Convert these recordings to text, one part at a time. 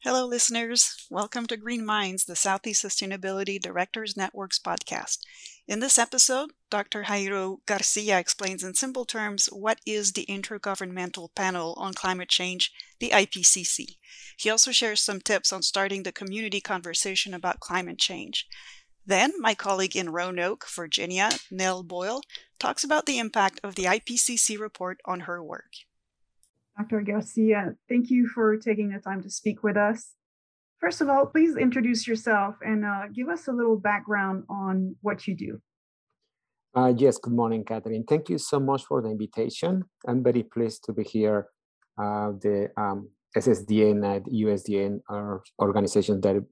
Hello, listeners. Welcome to Green Minds, the Southeast Sustainability Directors Network's podcast. In this episode, Dr. Jairo Garcia explains in simple terms what is the Intergovernmental Panel on Climate Change, the IPCC. He also shares some tips on starting the community conversation about climate change. Then, my colleague in Roanoke, Virginia, Nell Boyle, talks about the impact of the IPCC report on her work. Dr. Garcia, thank you for taking the time to speak with us. First of all, please introduce yourself and uh, give us a little background on what you do. Uh, yes, good morning, Catherine. Thank you so much for the invitation. I'm very pleased to be here. Uh, the um, SSDN and USDN are organizations that are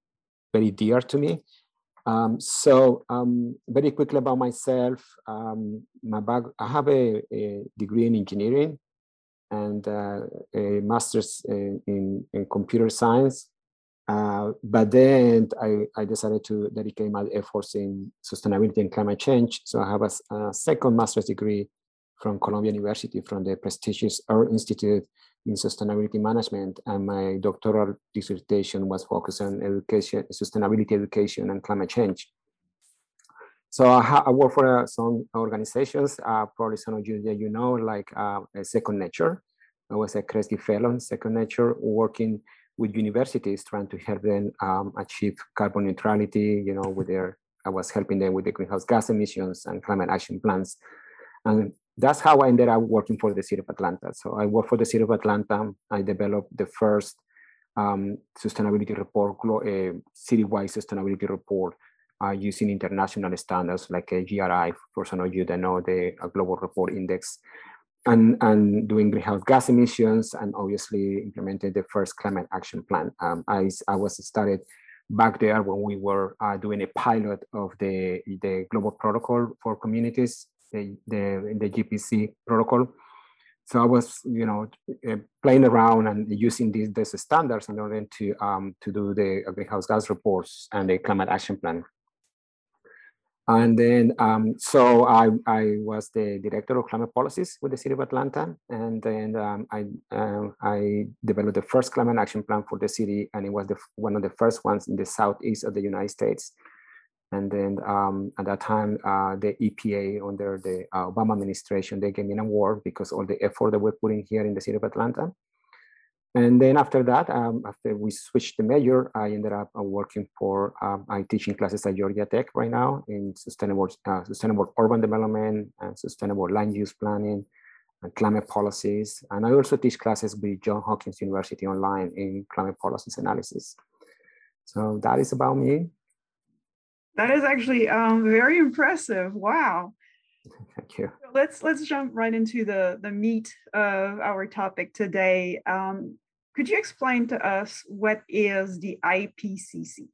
very dear to me. Um, so um, very quickly about myself, um, my I have a, a, degree in engineering and uh, a master's in, in, in computer science. Uh, but then I, I, decided to dedicate my efforts in sustainability and climate change. So I have a, a, second master's degree from Columbia University from the prestigious Earth Institute in Sustainability Management. And my doctoral dissertation was focused on education, sustainability education and climate change. So I, I work for uh, some organizations, uh, probably some of you that you know, like uh, Second Nature. I was a Kresge Fellow in Second Nature, working with universities, trying to help them um, achieve carbon neutrality. You know, with their I was helping them with the greenhouse gas emissions and climate action plans, and that's how I ended up working for the city of Atlanta. So I worked for the city of Atlanta. I developed the first um, sustainability report, uh, citywide sustainability report uh, using international standards like a GRI, for some of you that know the Global Report Index, and, and doing greenhouse gas emissions, and obviously implemented the first climate action plan. Um, I, I was started back there when we were uh, doing a pilot of the, the global protocol for communities, the, the, the GPC protocol. So I was, you know, uh, playing around and using these, these standards in order to um, to do the greenhouse gas reports and the climate action plan. And then, um, so I, I was the director of climate policies with the city of Atlanta. And then um, I, uh, I developed the first climate action plan for the city. And it was the, one of the first ones in the Southeast of the United States. And then um, at that time, uh, the EPA under the Obama administration, they gave me an award because all the effort that we're putting here in the city of Atlanta. And then after that, um, after we switched the major, I ended up uh, working for, um, I'm teaching classes at Georgia Tech right now in sustainable, uh, sustainable urban development and sustainable land use planning and climate policies. And I also teach classes with John Hopkins University online in climate policies analysis. So that is about me. That is actually um, very impressive. Wow. Thank you. Let's let's jump right into the the meat of our topic today. Um, could you explain to us what is the IPCC?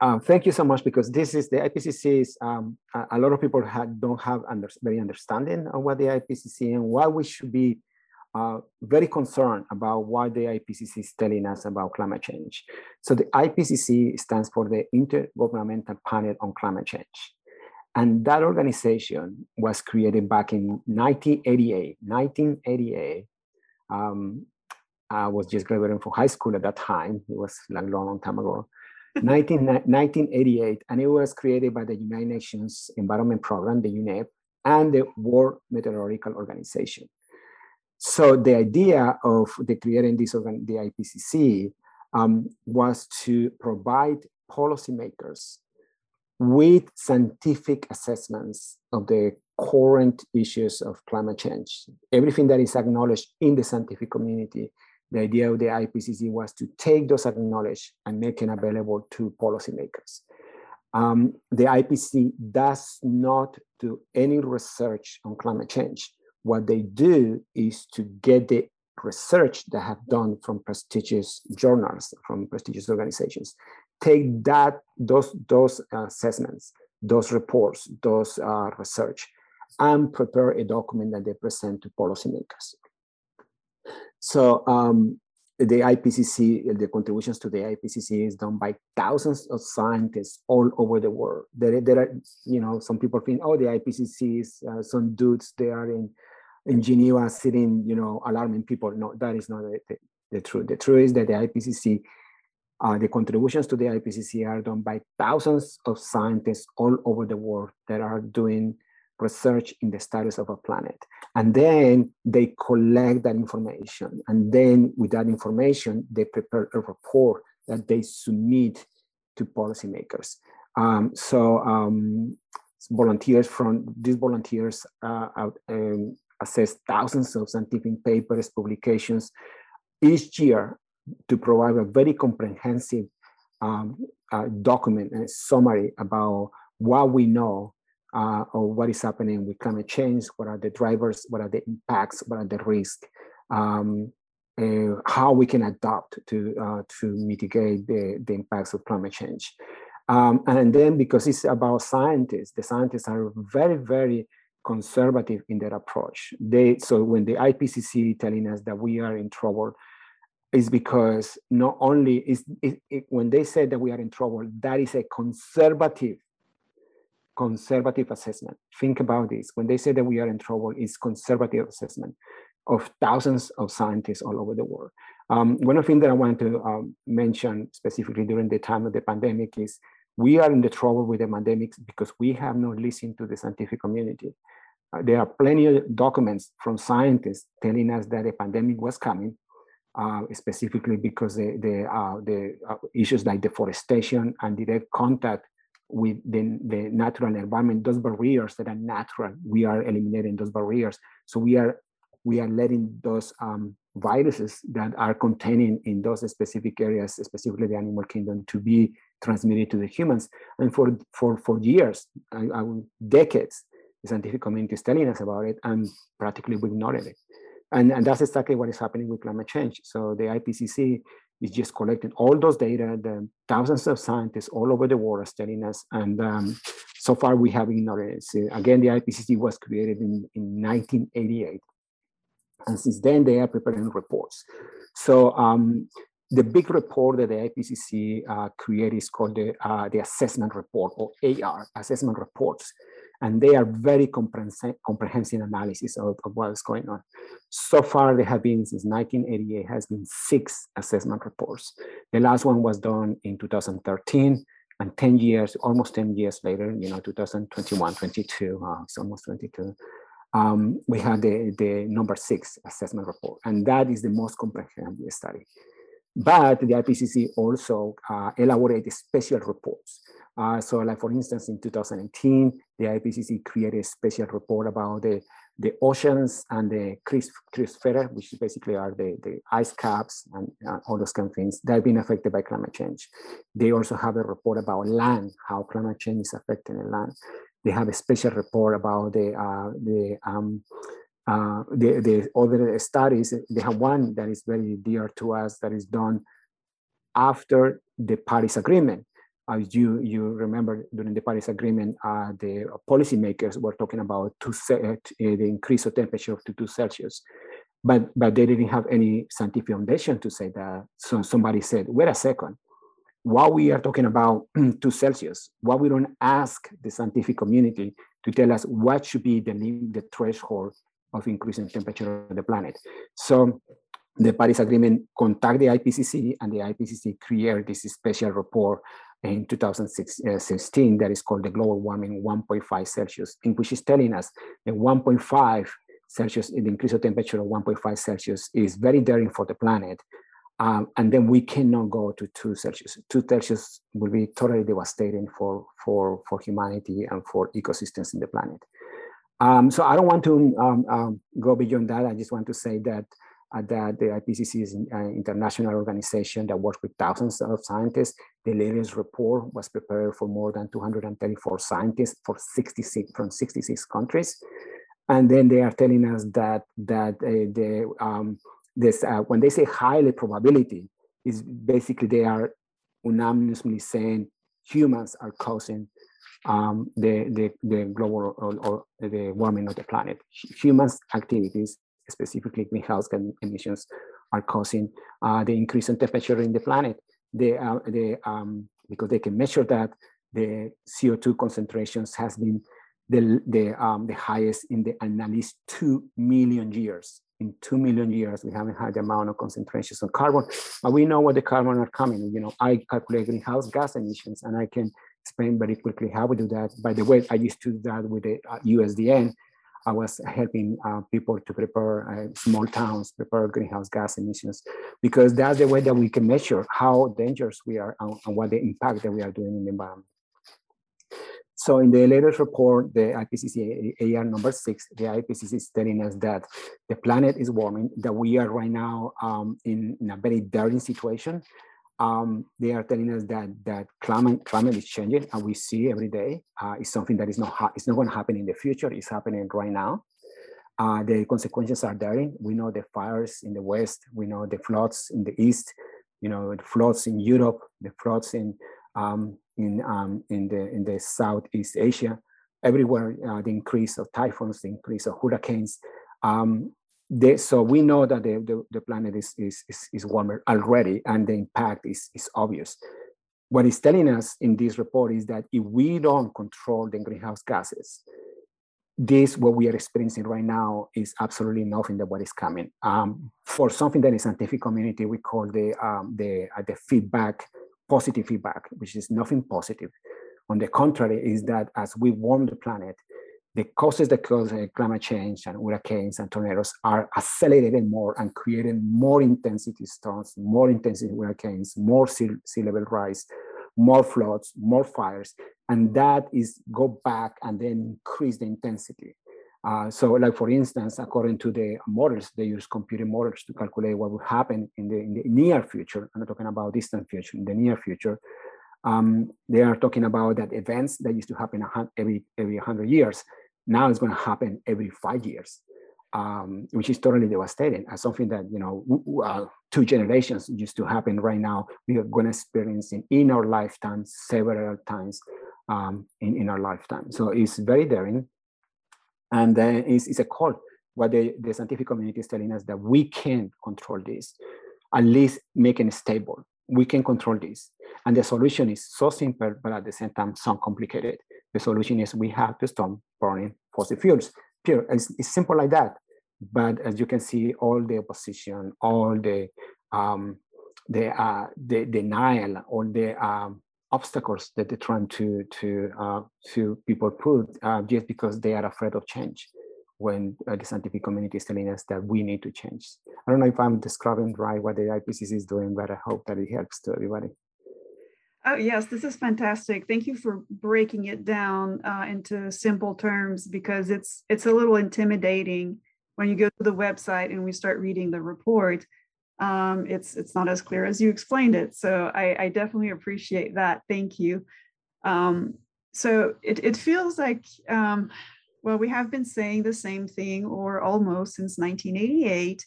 Um, thank you so much because this is the IPCC is um, a, a, lot of people had, don't have under, very understanding of what the IPCC and why we should be uh, very concerned about what the IPCC is telling us about climate change. So the IPCC stands for the Intergovernmental Panel on Climate Change. And that organization was created back in 1988. 1988, um, I was just graduating from high school at that time. It was a long, long time ago. 19, 1988, and it was created by the United Nations Environment Program, the UNEP, and the World Meteorological Organization. So the idea of the creating this organ, the IPCC, um, was to provide policymakers with scientific assessments of the current issues of climate change. Everything that is acknowledged in the scientific community the idea of the IPCC was to take those acknowledged and make it available to policymakers. Um, the IPCC does not do any research on climate change. What they do is to get the research that have done from prestigious journals, from prestigious organizations, take that those those assessments, those reports, those uh, research, and prepare a document that they present to policymakers. So um, the IPCC, the contributions to the IPCC is done by thousands of scientists all over the world. There, there are, you know, some people think, oh, the IPCC is uh, some dudes they are in, in Geneva sitting, you know, alarming people. No, that is not the, the, the truth. The truth is that the IPCC Uh, the contributions to the IPCC are done by thousands of scientists all over the world that are doing research in the status of a planet. And then they collect that information. And then with that information, they prepare a report that they submit to policymakers. Um, so um, volunteers from these volunteers uh, um, assess thousands of scientific papers, publications each year to provide a very comprehensive um, uh, document and summary about what we know uh, or what is happening with climate change, what are the drivers, what are the impacts, what are the risks, um, uh, how we can adapt to uh, to mitigate the, the impacts of climate change. Um, and then because it's about scientists, the scientists are very, very conservative in their approach. They so when the IPCC telling us that we are in trouble, is because not only is it, it, when they say that we are in trouble, that is a conservative conservative assessment. Think about this. When they say that we are in trouble, it's conservative assessment of thousands of scientists all over the world. Um, one of the things that I want to um, mention specifically during the time of the pandemic is we are in the trouble with the pandemics because we have not listened to the scientific community. Uh, there are plenty of documents from scientists telling us that a pandemic was coming, uh, specifically because the, the, uh, the uh, issues like deforestation and direct contact with the, the natural environment, those barriers that are natural, we are eliminating those barriers. So we are we are letting those um, viruses that are containing in those specific areas, specifically the animal kingdom, to be transmitted to the humans. And for for for years, I, I, decades, the scientific community is telling us about it, and practically we ignored it. And, and that's exactly what is happening with climate change. So the IPCC is just collecting all those data that thousands of scientists all over the world are telling us. And um, so far we have ignored it. So again, the IPCC was created in, in 1988. And since then they are preparing reports. So um, the big report that the IPCC uh, created is called the, uh, the assessment report or AR, assessment reports and they are very comprehensive, comprehensive analysis of, of what is going on. So far, there have been, since 1988, has been six assessment reports. The last one was done in 2013, and 10 years, almost 10 years later, you know, 2021, 22, uh, it's almost 22, um, we had the, the number six assessment report, and that is the most comprehensive study. But the IPCC also uh, elaborated special reports. Uh, so like for instance, in 2018, the IPCC created a special report about the, the oceans and the cryosphere, which basically are the, the ice caps and uh, all those kind of things that have been affected by climate change. They also have a report about land, how climate change is affecting the land. They have a special report about the, uh, the, um, uh, the, the other studies. They have one that is very dear to us that is done after the Paris Agreement as you you remember during the Paris Agreement, uh, the policymakers were talking about set, uh, the increase of temperature to two Celsius, but but they didn't have any scientific foundation to say that. So somebody said, "Wait a second, while we are talking about two Celsius, why we don't ask the scientific community to tell us what should be the the threshold of increasing temperature of the planet?" So the Paris Agreement contact the IPCC, and the IPCC created this special report in 2016 that is called the global warming 1.5 Celsius, in which is telling us that 1.5 Celsius, the increase of temperature of 1.5 Celsius is very daring for the planet. Um, and then we cannot go to two Celsius. Two Celsius will be totally devastating for, for, for humanity and for ecosystems in the planet. Um, so I don't want to um, um go beyond that. I just want to say that uh, that the IPCC is an uh, international organization that works with thousands of scientists. The latest report was prepared for more than 234 scientists for 66 from 66 countries, and then they are telling us that that uh, the um, this uh, when they say highly probability is basically they are unanimously saying humans are causing um, the, the, the global or, or, the warming of the planet. Humans' activities specifically greenhouse gas emissions, are causing uh, the increase in temperature in the planet. They, uh, they, um, because they can measure that the CO2 concentrations has been the, the, um, the highest in the at least two million years. in two million years, we haven't had the amount of concentrations of carbon, but we know where the carbon are coming. You know, I calculate greenhouse gas emissions, and I can explain very quickly how we do that. By the way, I used to do that with the uh, USDN. I was helping uh, people to prepare uh, small towns, prepare greenhouse gas emissions, because that's the way that we can measure how dangerous we are and, and what the impact that we are doing in the environment. So in the latest report, the IPCC AR number six, the IPCC is telling us that the planet is warming, that we are right now um, in, in, a very dirty situation. Um, they are telling us that that climate climate is changing, and we see every day. Uh, it's something that is not it's not going to happen in the future. It's happening right now. Uh, the consequences are there. We know the fires in the west. We know the floods in the east. You know the floods in Europe, the floods in um, in um, in the in the Southeast Asia, everywhere uh, the increase of typhoons, the increase of hurricanes. Um, so we know that the, the, the planet is, is, is, is, warmer already and the impact is, is obvious. What it's telling us in this report is that if we don't control the greenhouse gases, this what we are experiencing right now is absolutely nothing that what is coming. Um, for something that in scientific community we call the um, the uh, the feedback positive feedback, which is nothing positive. On the contrary, is that as we warm the planet, the causes that cause uh, climate change and hurricanes and tornadoes are accelerated more and creating more intensity storms, more intensity hurricanes, more sea, sea level rise, more floods, more fires, and that is go back and then increase the intensity. Uh, so like for instance, according to the models, they use computer models to calculate what will happen in the, in the near future. I'm not talking about distant future, in the near future. Um, they are talking about that events that used to happen every every 100 years, now it's going to happen every five years, um, which is totally devastating. As something that you know uh, two generations used to happen right now, we are going to experience in, in our lifetime several times um, in, in our lifetime. So it's very daring and then it's, it's a call. What the, the scientific community is telling us that we can control this, at least make it stable. We can control this. And the solution is so simple, but at the same time, so complicated. The solution is we have to stop burning fossil fuels. Pure, it's, it's simple like that. But as you can see, all the opposition, all the um, the, uh, the denial, all the um, obstacles that they're trying to to uh, to people put uh, just because they are afraid of change when uh, the scientific community is telling us that we need to change. I don't know if I'm describing right what the IPCC is doing, but I hope that it helps to everybody. Oh yes, this is fantastic. Thank you for breaking it down uh, into simple terms because it's it's a little intimidating when you go to the website and we start reading the report um, it's it's not as clear as you explained it. So I, I definitely appreciate that. Thank you. Um, so it, it feels like, um, well, we have been saying the same thing or almost since 1988,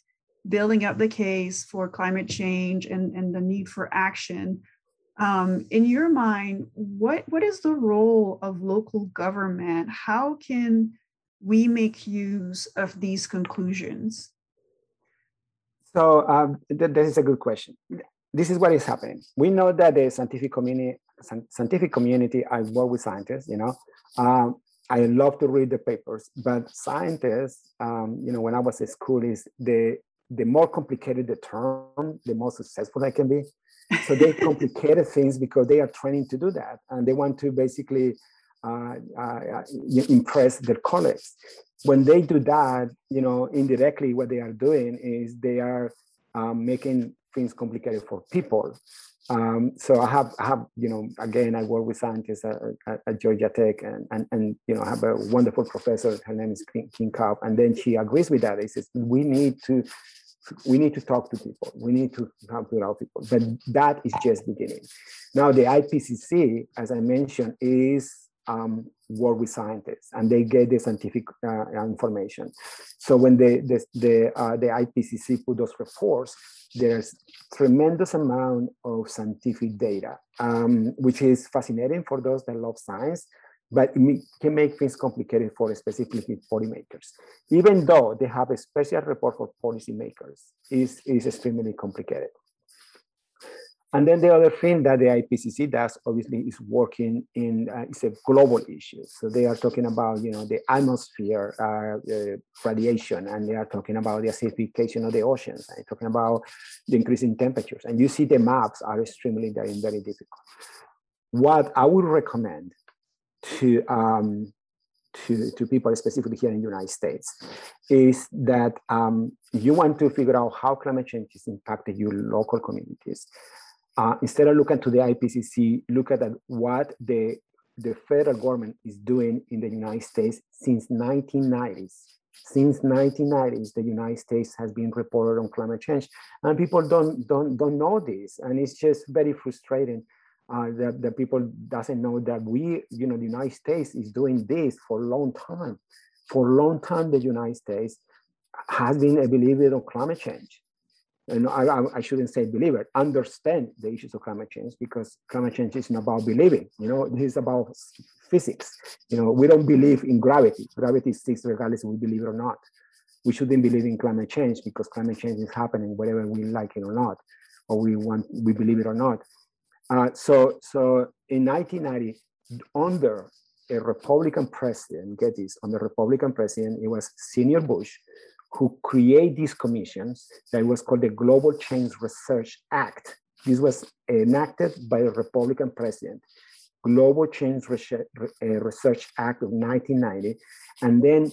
building up the case for climate change and, and the need for action. Um, in your mind, what, what is the role of local government? How can we make use of these conclusions? So um, th- this is a good question. This is what is happening. We know that the scientific community, scientific community, I work with scientists, you know, um, I love to read the papers, but scientists, um, you know, when I was at school, is the the more complicated the term, the more successful I can be. So they complicated things because they are training to do that, and they want to basically uh, uh, impress their colleagues. When they do that, you know, indirectly, what they are doing is they are um, making things complicated for people. Um, so I have, I have, you know, again, I work with scientists at, at, at, Georgia Tech, and, and and you know, have a wonderful professor. Her name is Kim Cobb, and then she agrees with that. He says we need to we need to talk to people. We need to have to help people. But that is just beginning. Now the IPCC, as I mentioned, is um, work with scientists and they get the scientific uh, information. So when the the the, uh, the IPCC put those reports, there's tremendous amount of scientific data, um, which is fascinating for those that love science, but it can make things complicated for specifically policymakers. Even though they have a special report for policymakers, is is extremely complicated. And then the other thing that the IPCC does, obviously, is working in uh, it's a global issue. So they are talking about you know the atmosphere uh, uh, radiation, and they are talking about the acidification of the oceans, and talking about the increasing temperatures. And you see the maps are extremely very very difficult. What I would recommend to um, to, to people, specifically here in the United States, is that um, you want to figure out how climate change is impacting your local communities uh, instead of looking to the IPCC, look at what the, the federal government is doing in the United States since 1990s. Since 1990s, the United States has been reported on climate change, and people don't don't don't know this, and it's just very frustrating uh, that the people doesn't know that we, you know, the United States is doing this for a long time. For a long time, the United States has been a believer of climate change and I, I, shouldn't say believer, understand the issues of climate change because climate change isn't about believing, you know, it's about physics. You know, we don't believe in gravity. Gravity exists regardless we believe it or not. We shouldn't believe in climate change because climate change is happening whether we like it or not, or we want, we believe it or not. Uh, so, so in 1990, under a Republican president, get this, under Republican president, it was Senior Bush, who created these commissions that was called the Global Change Research Act. This was enacted by the Republican president, Global Change uh, Research Act of 1990, and then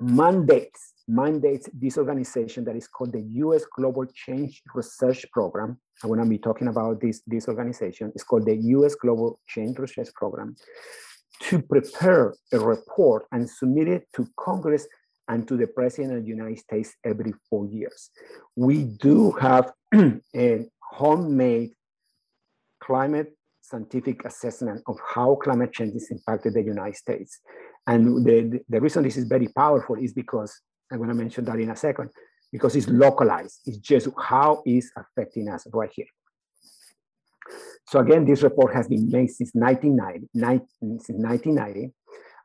mandates mandates this organization that is called the U.S. Global Change Research Program. I'm going to be talking about this, this organization. It's called the U.S. Global Change Research Program to prepare a report and submit it to Congress and to the President of the United States every four years. We do have a homemade climate scientific assessment of how climate change has impacted the United States. And the, the reason this is very powerful is because, I'm going to mention that in a second, because it's localized. It's just how is affecting us right here. So again, this report has been made since 1990, since 1990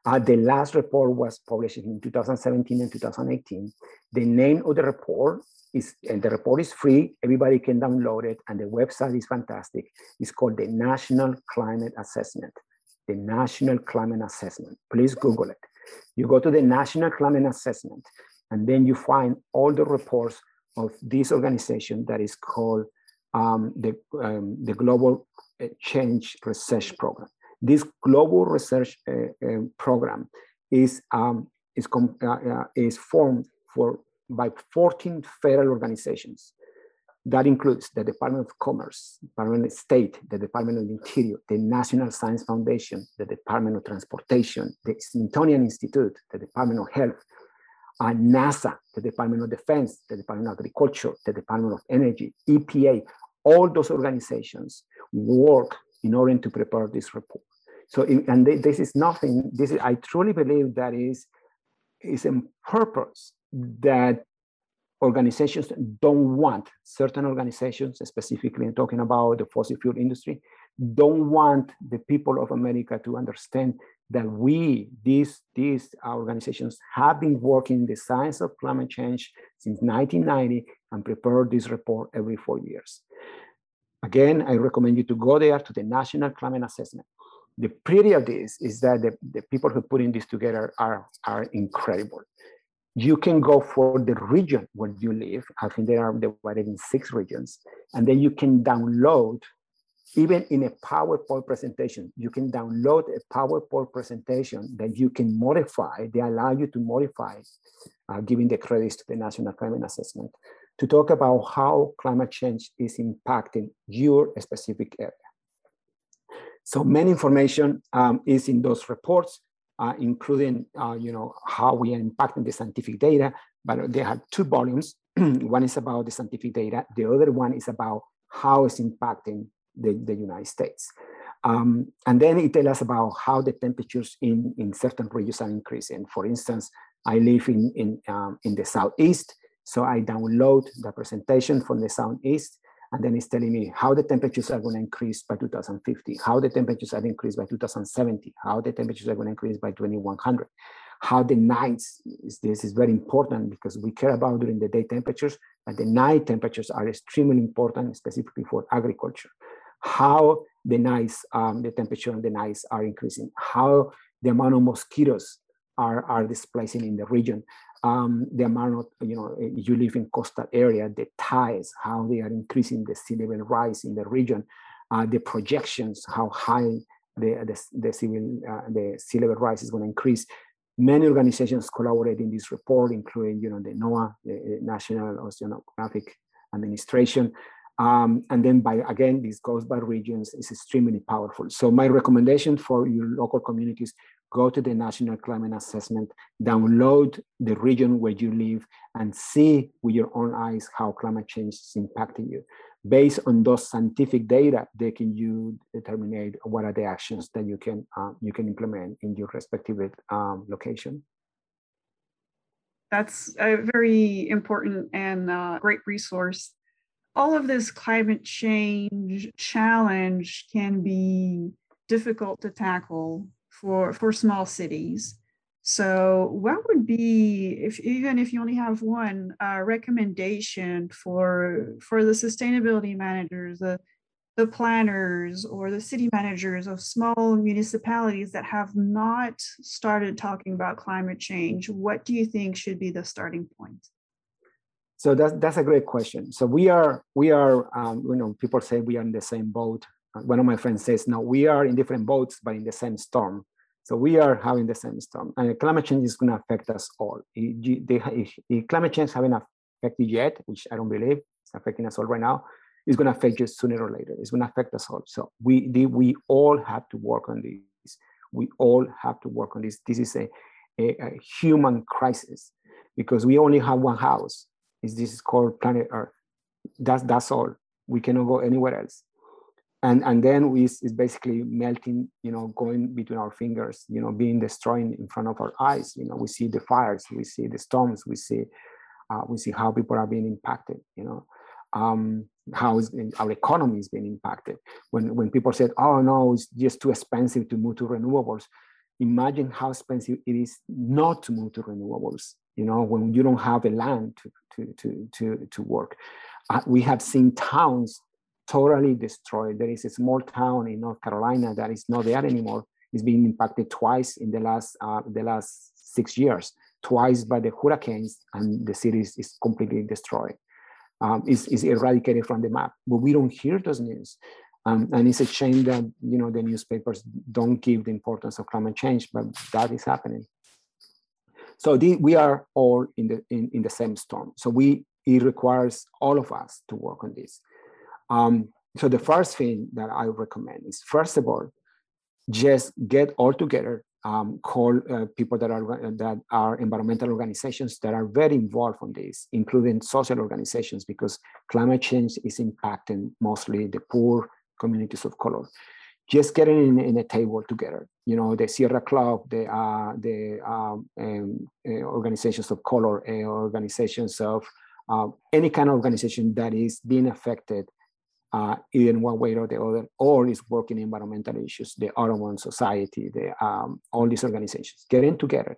uh, the last report was published in 2017 and 2018. The name of the report is, and the report is free. Everybody can download it, and the website is fantastic. It's called the National Climate Assessment. The National Climate Assessment. Please Google it. You go to the National Climate Assessment, and then you find all the reports of this organization that is called um, the, um, the Global uh, Change Research Program. This global research uh, uh, program is, um, is, uh, is formed for, by 14 federal organizations. That includes the Department of Commerce, Department of State, the Department of Interior, the National Science Foundation, the Department of Transportation, the Smithsonian Institute, the Department of Health, uh, NASA, the Department of Defense, the Department of Agriculture, the Department of Energy, EPA, all those organizations work in order to prepare this report. So, and this is nothing, this is, I truly believe that is, is in purpose that organizations don't want, certain organizations, specifically I'm talking about the fossil fuel industry, don't want the people of America to understand that we, these, these organizations have been working in the science of climate change since 1990 and prepare this report every four years. Again, I recommend you to go there to the National Climate Assessment the beauty of this is that the, the people who putting this together are, are incredible. You can go for the region where you live. I think they are divided in six regions. And then you can download, even in a PowerPoint presentation, you can download a PowerPoint presentation that you can modify. They allow you to modify, uh, giving the credits to the National Climate Assessment, to talk about how climate change is impacting your specific area. So many information um, is in those reports, uh, including uh, you know how we are impacting the scientific data. But they have two volumes. one is about the scientific data. The other one is about how it's impacting the, the United States. Um, and then it tells us about how the temperatures in, in certain regions are increasing. For instance, I live in, in, um, in the Southeast, so I download the presentation from the Southeast and then it's telling me how the temperatures are going to increase by 2050, how the temperatures are increased by 2070, how the temperatures are going to increase by 2100, how the nights, is, this is very important because we care about during the day temperatures, But the night temperatures are extremely important, specifically for agriculture. How the nights, um, the temperature and the nights are increasing, how the amount of mosquitoes are, are displacing in the region, um, the amount of, you know, you live in coastal area, the tides, how they are increasing the sea level rise in the region, uh, the projections, how high the, the, the, civil, uh, the sea level rise is going to increase. Many organizations collaborate in this report, including, you know, the NOAA, the National Oceanographic Administration, um, and then by, again, this goes by regions is extremely powerful. So my recommendation for your local communities, go to the National Climate Assessment, download the region where you live and see with your own eyes how climate change is impacting you. Based on those scientific data, they can you determine what are the actions that you can uh, you can implement in your respective um, location. That's a very important and uh, great resource all of this climate change challenge can be difficult to tackle for for small cities. So what would be if even if you only have one uh, recommendation for for the sustainability managers the the planners or the city managers of small municipalities that have not started talking about climate change what do you think should be the starting point so that's that's a great question. So we are we are um, you know people say we are in the same boat. One of my friends says no, we are in different boats but in the same storm. So we are having the same storm, and climate change is going to affect us all. They, if, if climate change haven't affected yet, which I don't believe it's affecting us all right now, it's going to affect you sooner or later. It's going to affect us all. So we we all have to work on this. We all have to work on this. This is a, a, a human crisis because we only have one house is this is called planet Earth. That's that's all. We cannot go anywhere else. And and then we is basically melting, you know, going between our fingers, you know, being destroyed in front of our eyes. You know, we see the fires, we see the storms, we see uh, we see how people are being impacted. You know, um, how is our economy is being impacted. When when people said, "Oh no, it's just too expensive to move to renewables," imagine how expensive it is not to move to renewables you know when you don't have a land to to to to, to work. Uh, we have seen towns totally destroyed. There is a small town in north carolina that is not there anymore. It's been impacted twice in the last uh, the last six years twice by the hurricanes and the city is completely destroyed. Um, is, is eradicated from the map. But we don't hear those news. Um, and it's a shame that you know the newspapers don't give the importance of climate change but that is happening so the, we are all in the in, in the same storm. So we it requires all of us to work on this. Um, so the first thing that I recommend is first of all, just get all together, um, call uh, people that are that are environmental organizations that are very involved on this, including social organizations, because climate change is impacting mostly the poor communities of color just getting in, in, a table together. You know, the Sierra Club, the uh, the um, um, uh, organizations of color, uh, organizations of uh, any kind of organization that is being affected uh, in one way or the other, or is working environmental issues, the Audubon Society, the um, all these organizations, getting together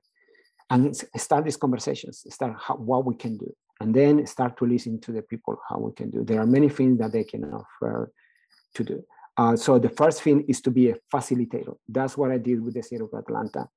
and start these conversations, start how, what we can do, and then start to listen to the people how we can do. There are many things that they can offer to do. Uh, so the first thing is to be a facilitator. That's what I did with the city of Atlanta.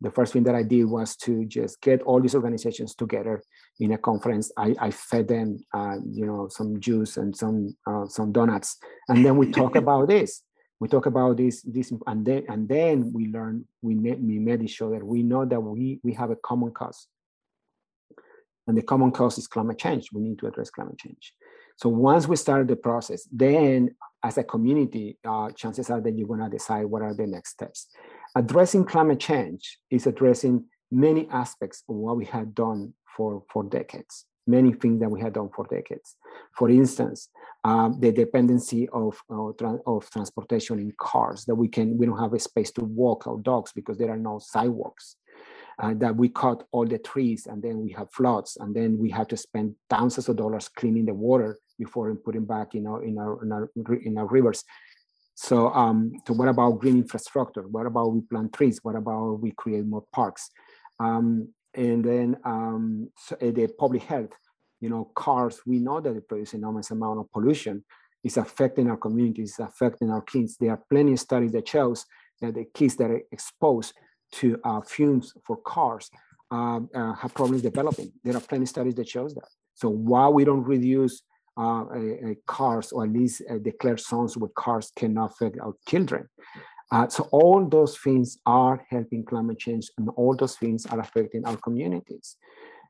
The first thing that I did was to just get all these organizations together in a conference. I, I fed them, uh, you know, some juice and some uh, some donuts, and then we talk about this. We talk about this, this, and then and then we learn. We met, we met each other. We know that we we have a common cause, and the common cause is climate change. We need to address climate change. So once we start the process, then as a community, uh, chances are that you're going to decide what are the next steps. Addressing climate change is addressing many aspects of what we had done for, for decades, many things that we had done for decades. For instance, um, the dependency of, uh, tra of transportation in cars, that we can, we don't have a space to walk our dogs because there are no sidewalks. Uh, that we cut all the trees and then we have floods and then we have to spend thousands of dollars cleaning the water before putting back in our in our in our, in our rivers. So, um, so what about green infrastructure? What about we plant trees? What about we create more parks? Um, and then um, so, uh, the public health. you know, cars, we know that they produce enormous amount of pollution. It's affecting our communities, it's affecting our kids. There are plenty of studies that shows that the kids that are exposed to uh, fumes for cars uh, uh, have problems developing. There are plenty of studies that shows that. So while we don't reduce uh, cars or at least declare zones where cars cannot affect our children, uh, so all those things are helping climate change and all those things are affecting our communities.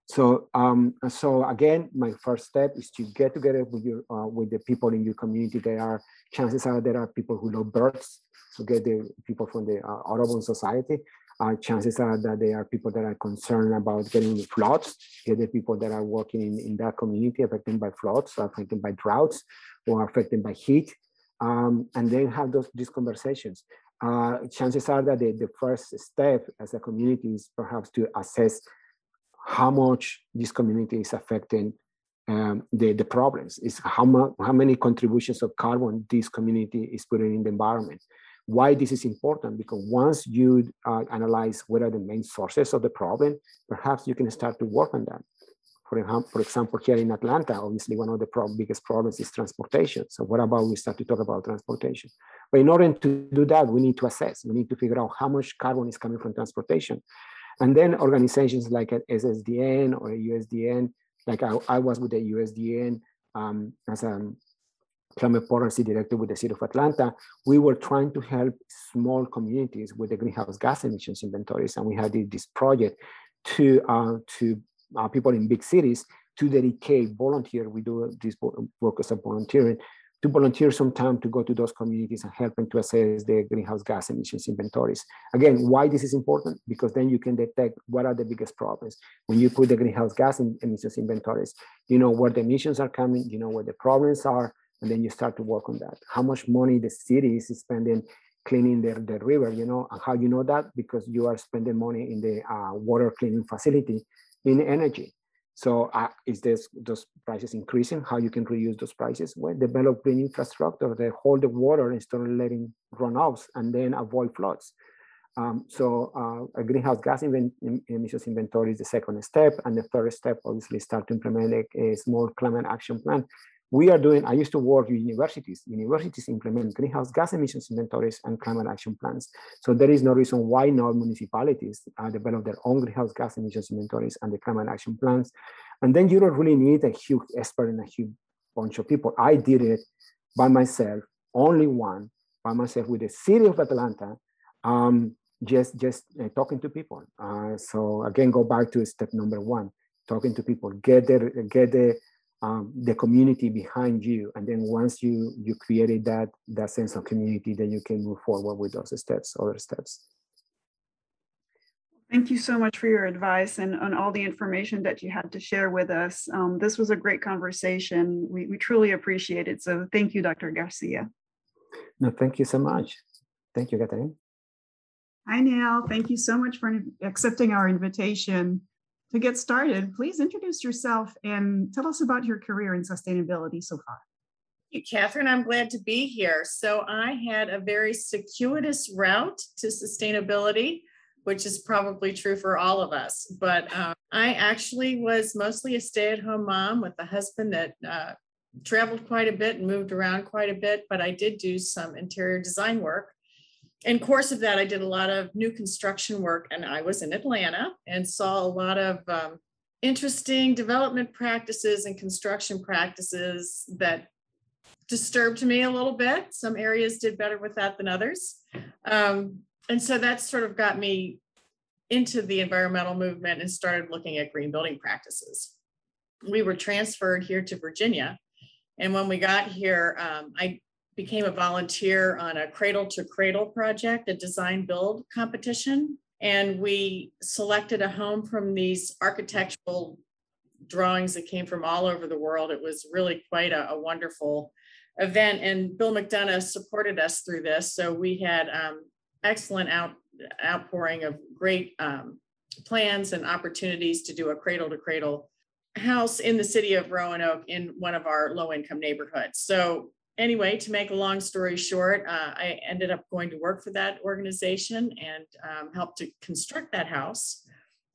So, um, so again, my first step is to get together with your, uh, with the people in your community. There are chances are there are people who love birds. So get the people from the uh, Audubon Society. Uh, chances are that there are people that are concerned about getting floods. Get the people that are working in, in that community affected by floods, affected by droughts, or affected by heat. Um, and then have those these conversations. Uh, chances are that the, the first step as a community is perhaps to assess how much this community is affecting um, the, the problems, is how, mu- how many contributions of carbon this community is putting in the environment. Why this is important? Because once you uh, analyze what are the main sources of the problem, perhaps you can start to work on that. For example, for example, here in Atlanta, obviously one of the pro- biggest problems is transportation. So what about we start to talk about transportation? But in order to do that, we need to assess. We need to figure out how much carbon is coming from transportation and then organizations like SSDN or USDN, like I, I was with the USDN um, as a climate policy director with the city of Atlanta, we were trying to help small communities with the greenhouse gas emissions inventories. And we had this project to, uh, to uh, people in big cities to dedicate volunteer. We do this work as a volunteering to volunteer some time to go to those communities and help them to assess the greenhouse gas emissions inventories. Again, why this is important? Because then you can detect what are the biggest problems. When you put the greenhouse gas emissions inventories, you know where the emissions are coming, you know where the problems are, and then you start to work on that. How much money the city is spending cleaning the, the river, you know, and how you know that? Because you are spending money in the uh, water cleaning facility in energy. So uh, is this those prices increasing? How you can reduce those prices? Well, develop green infrastructure that hold the water instead of letting runoffs and then avoid floods. Um, so uh, a greenhouse gas emissions inventory is the second step. And the third step, obviously, start to implement a, a small climate action plan we are doing, I used to work with universities. Universities implement greenhouse gas emissions inventories and climate action plans. So there is no reason why not municipalities uh, develop their own greenhouse gas emissions inventories and the climate action plans. And then you don't really need a huge expert and a huge bunch of people. I did it by myself, only one, by myself with the city of Atlanta, um, just, just uh, talking to people. Uh, so again, go back to step number one, talking to people, get the, get the, um, the community behind you and then once you you created that that sense of community then you can move forward with those steps other steps Thank you so much for your advice and on all the information that you had to share with us. Um, this was a great conversation. We, we truly appreciate it. So thank you, Dr. Garcia. No, thank you so much. Thank you, Catherine. Hi, Nell. Thank you so much for accepting our invitation to get started, please introduce yourself and tell us about your career in sustainability so far. Thank you, Catherine. I'm glad to be here. So, I had a very circuitous route to sustainability, which is probably true for all of us. But uh, I actually was mostly a stay at home mom with a husband that uh, traveled quite a bit and moved around quite a bit. But I did do some interior design work in course of that, I did a lot of new construction work, and I was in Atlanta and saw a lot of um, interesting development practices and construction practices that disturbed me a little bit. Some areas did better with that than others. Um, and so that sort of got me into the environmental movement and started looking at green building practices. We were transferred here to Virginia. And when we got here, um, I became a volunteer on a cradle to cradle project, a design build competition. And we selected a home from these architectural drawings that came from all over the world. It was really quite a, a wonderful event. And Bill McDonough supported us through this. So we had um, excellent out, outpouring of great um, plans and opportunities to do a cradle to cradle house in the city of Roanoke in one of our low income neighborhoods. So anyway, to make a long story short, uh, I ended up going to work for that organization and um, helped to construct that house.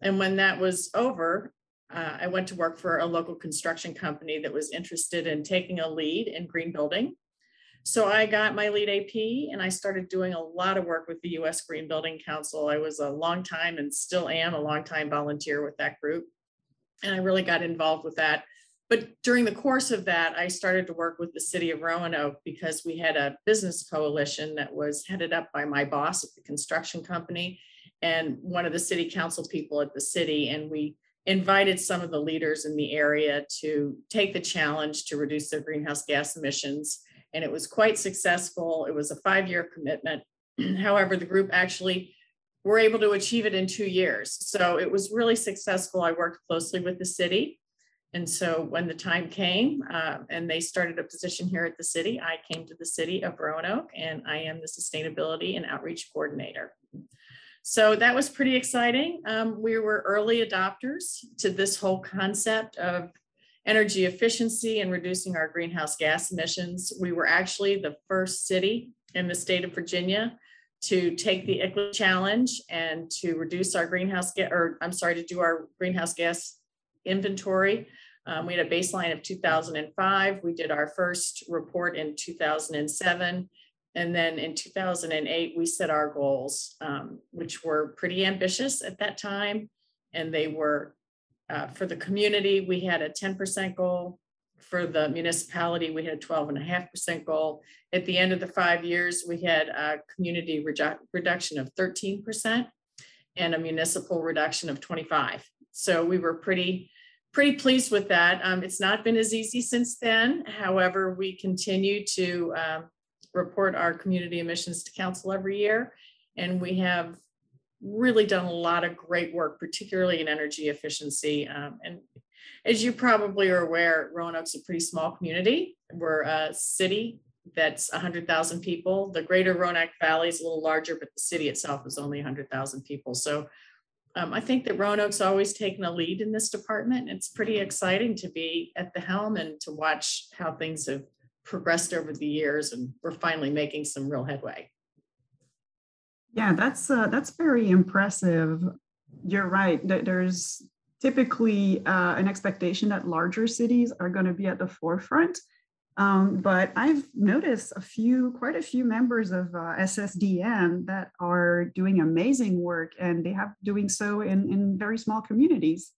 And when that was over, uh, I went to work for a local construction company that was interested in taking a lead in green building. So I got my LEED AP and I started doing a lot of work with the US Green Building Council. I was a long time and still am a long time volunteer with that group. And I really got involved with that. But during the course of that, I started to work with the city of Roanoke because we had a business coalition that was headed up by my boss at the construction company and one of the city council people at the city. And we invited some of the leaders in the area to take the challenge to reduce their greenhouse gas emissions and it was quite successful. It was a five year commitment. However, the group actually were able to achieve it in two years. So it was really successful. I worked closely with the city. And so when the time came uh, and they started a position here at the city, I came to the city of Roanoke and I am the sustainability and outreach coordinator. So that was pretty exciting. Um, we were early adopters to this whole concept of energy efficiency and reducing our greenhouse gas emissions. We were actually the first city in the state of Virginia to take the ICLEI challenge and to reduce our greenhouse gas, or I'm sorry, to do our greenhouse gas inventory. Um, we had a baseline of 2005. We did our first report in 2007. And then in 2008, we set our goals, um, which were pretty ambitious at that time. And they were uh, for the community, we had a 10% goal. For the municipality, we had a 12.5% goal. At the end of the five years, we had a community redu- reduction of 13% and a municipal reduction of 25. So we were pretty pretty pleased with that. Um, it's not been as easy since then. However, we continue to um, report our community emissions to council every year, and we have really done a lot of great work, particularly in energy efficiency. Um, and as you probably are aware, Roanoke's a pretty small community. We're a city that's 100,000 people. The greater Roanoke Valley is a little larger, but the city itself is only 100,000 people. So um, I think that Roanoke's always taken a lead in this department. It's pretty exciting to be at the helm and to watch how things have progressed over the years. And we're finally making some real headway. Yeah, that's uh, that's very impressive. You're right. There's typically uh, an expectation that larger cities are going to be at the forefront. Um, but I've noticed a few, quite a few members of uh, SSDN that are doing amazing work, and they have doing so in, in very small communities.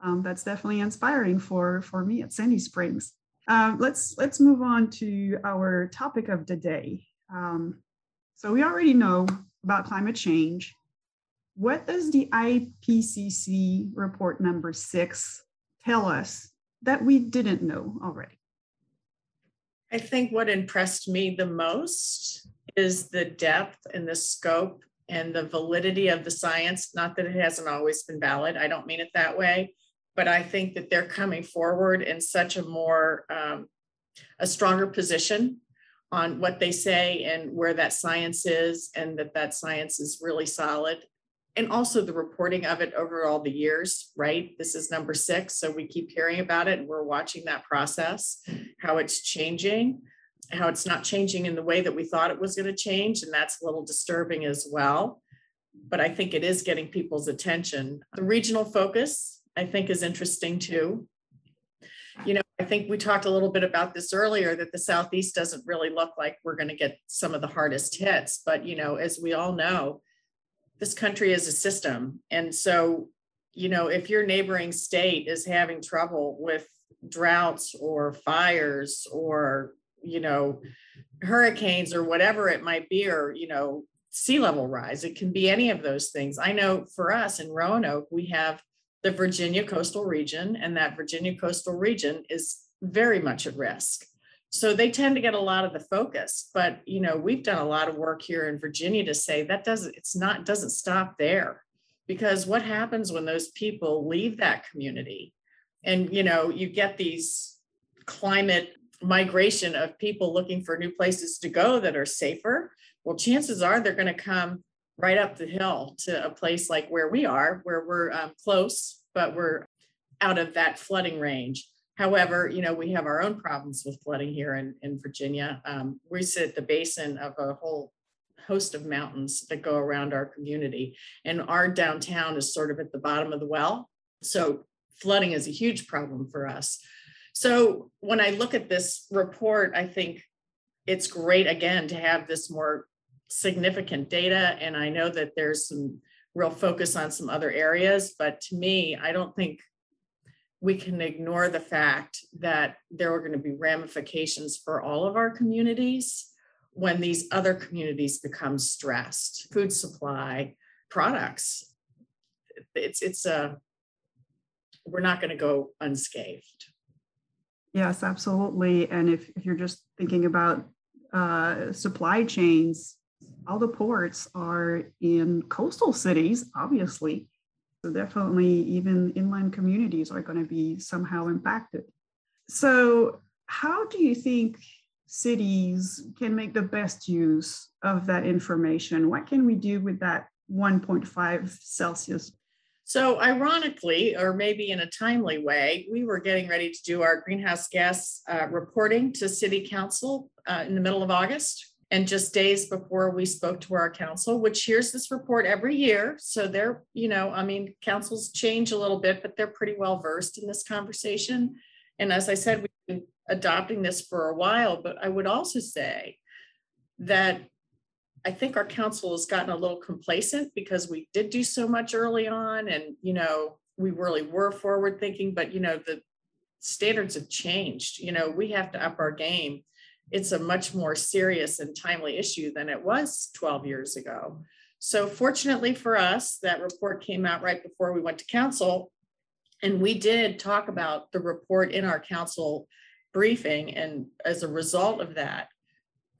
Um, that's definitely inspiring for for me at Sandy Springs. Um, let's let's move on to our topic of the day. Um, so we already know about climate change. What does the IPCC report number six tell us that we didn't know already? I think what impressed me the most is the depth and the scope and the validity of the science. Not that it hasn't always been valid, I don't mean it that way, but I think that they're coming forward in such a more, um, a stronger position on what they say and where that science is and that that science is really solid and also the reporting of it over all the years right? This is number six so we keep hearing about it and we're watching that process how it's changing how it's not changing in the way that we thought it was going to change and that's a little disturbing as well. But i think it is getting people's attention. The regional focus i think is interesting too. You know, I think we talked a little bit about this earlier that the Southeast doesn't really look like we're going to get some of the hardest hits. But, you know, as we all know, this country is a system. And so, you know, if your neighboring state is having trouble with droughts or fires or, you know, hurricanes or whatever it might be, or, you know, sea level rise, it can be any of those things. I know for us in Roanoke, we have the Virginia coastal region, and that Virginia coastal region is very much at risk. So they tend to get a lot of the focus, but you know we've done a lot of work here in Virginia to say that doesn't it's not doesn't stop there, because what happens when those people leave that community, and you know you get these climate migration of people looking for new places to go that are safer. Well, chances are they're going to come right up the hill to a place like where we are, where we're um, close, but we're out of that flooding range. However, you know, we have our own problems with flooding here in, in Virginia. Um, we sit at the basin of a whole host of mountains that go around our community. And our downtown is sort of at the bottom of the well. So flooding is a huge problem for us. So when I look at this report, I think it's great again to have this more significant data. And I know that there's some real focus on some other areas, but to me, I don't think we can ignore the fact that there are going to be ramifications for all of our communities when these other communities become stressed. Food supply products. It's it's a we're not going to go unscathed. Yes absolutely. And if, if you're just thinking about uh, supply chains all the ports are in coastal cities obviously so definitely even inland communities are going to be somehow impacted. So how do you think cities can make the best use of that information? What can we do with that 1.5 celsius? So, ironically, or maybe in a timely way, we were getting ready to do our greenhouse gas uh, reporting to City Council uh, in the middle of August. And just days before we spoke to our council, which hears this report every year. So they're, you know, I mean, councils change a little bit, but they're pretty well versed in this conversation. And as I said, we've been adopting this for a while, but I would also say that I think our council has gotten a little complacent because we did do so much early on and, you know, we really were forward thinking, but, you know, the standards have changed. You know, we have to up our game. It's a much more serious and timely issue than it was 12 years ago. So, fortunately for us, that report came out right before we went to council. And we did talk about the report in our council briefing. And as a result of that,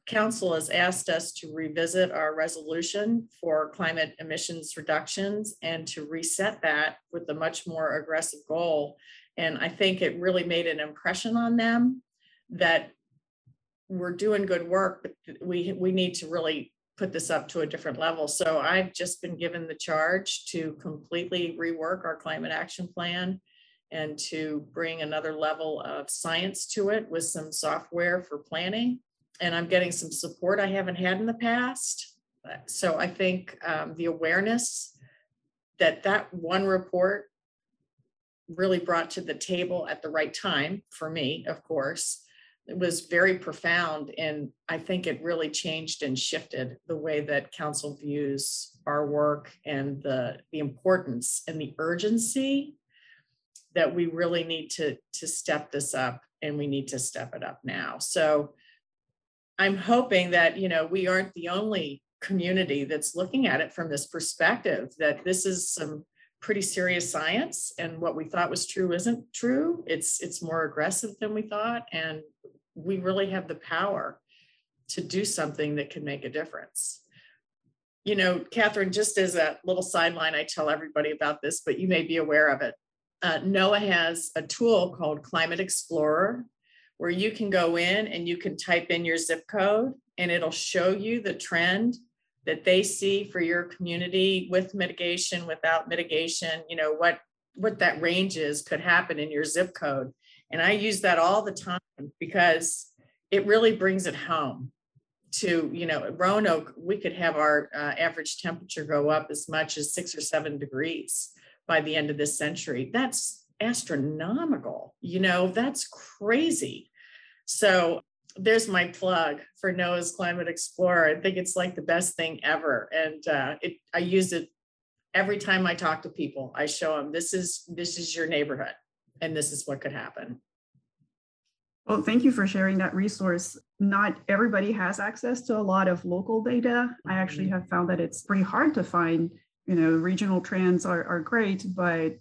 council has asked us to revisit our resolution for climate emissions reductions and to reset that with a much more aggressive goal. And I think it really made an impression on them that we're doing good work, but we we need to really put this up to a different level. So I've just been given the charge to completely rework our climate action plan and to bring another level of science to it with some software for planning and I'm getting some support I haven't had in the past. So I think um, the awareness that that one report really brought to the table at the right time for me, of course, it was very profound. And I think it really changed and shifted the way that council views our work and the, the importance and the urgency that we really need to, to step this up and we need to step it up now. So I'm hoping that, you know, we aren't the only community that's looking at it from this perspective, that this is some pretty serious science and what we thought was true isn't true. It's it's more aggressive than we thought. And we really have the power to do something that can make a difference. You know, Catherine, just as a little sideline, I tell everybody about this, but you may be aware of it. Uh, NOAA has a tool called Climate Explorer where you can go in and you can type in your zip code and it'll show you the trend that they see for your community with mitigation without mitigation you know what what that range is could happen in your zip code and i use that all the time because it really brings it home to you know roanoke we could have our uh, average temperature go up as much as six or seven degrees by the end of this century that's astronomical. You know, that's crazy. So there's my plug for NOAA's Climate Explorer. I think it's like the best thing ever. And uh, it, I use it every time I talk to people. I show them this is this is your neighborhood and this is what could happen. Well, thank you for sharing that resource. Not everybody has access to a lot of local data. I actually mm-hmm. have found that it's pretty hard to find, you know, regional trends are, are great, but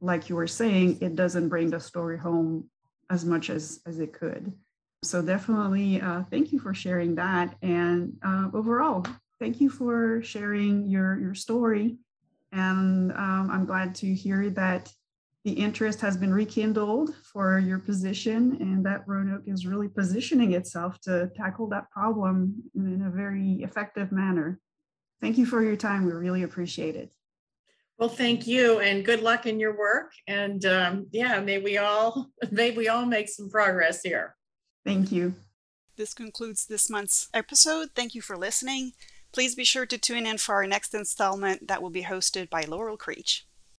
like you were saying, it doesn't bring the story home as much as, as it could. So definitely, uh, thank you for sharing that. And uh, overall, thank you for sharing your, your story. And um, I'm glad to hear that the interest has been rekindled for your position and that Roanoke is really positioning itself to tackle that problem in a very effective manner. Thank you for your time. We really appreciate it. Well, thank you and good luck in your work. And um, yeah, may we all may we all make some progress here. Thank you. This concludes this month's episode. Thank you for listening. Please be sure to tune in for our next installment that will be hosted by Laurel Creech.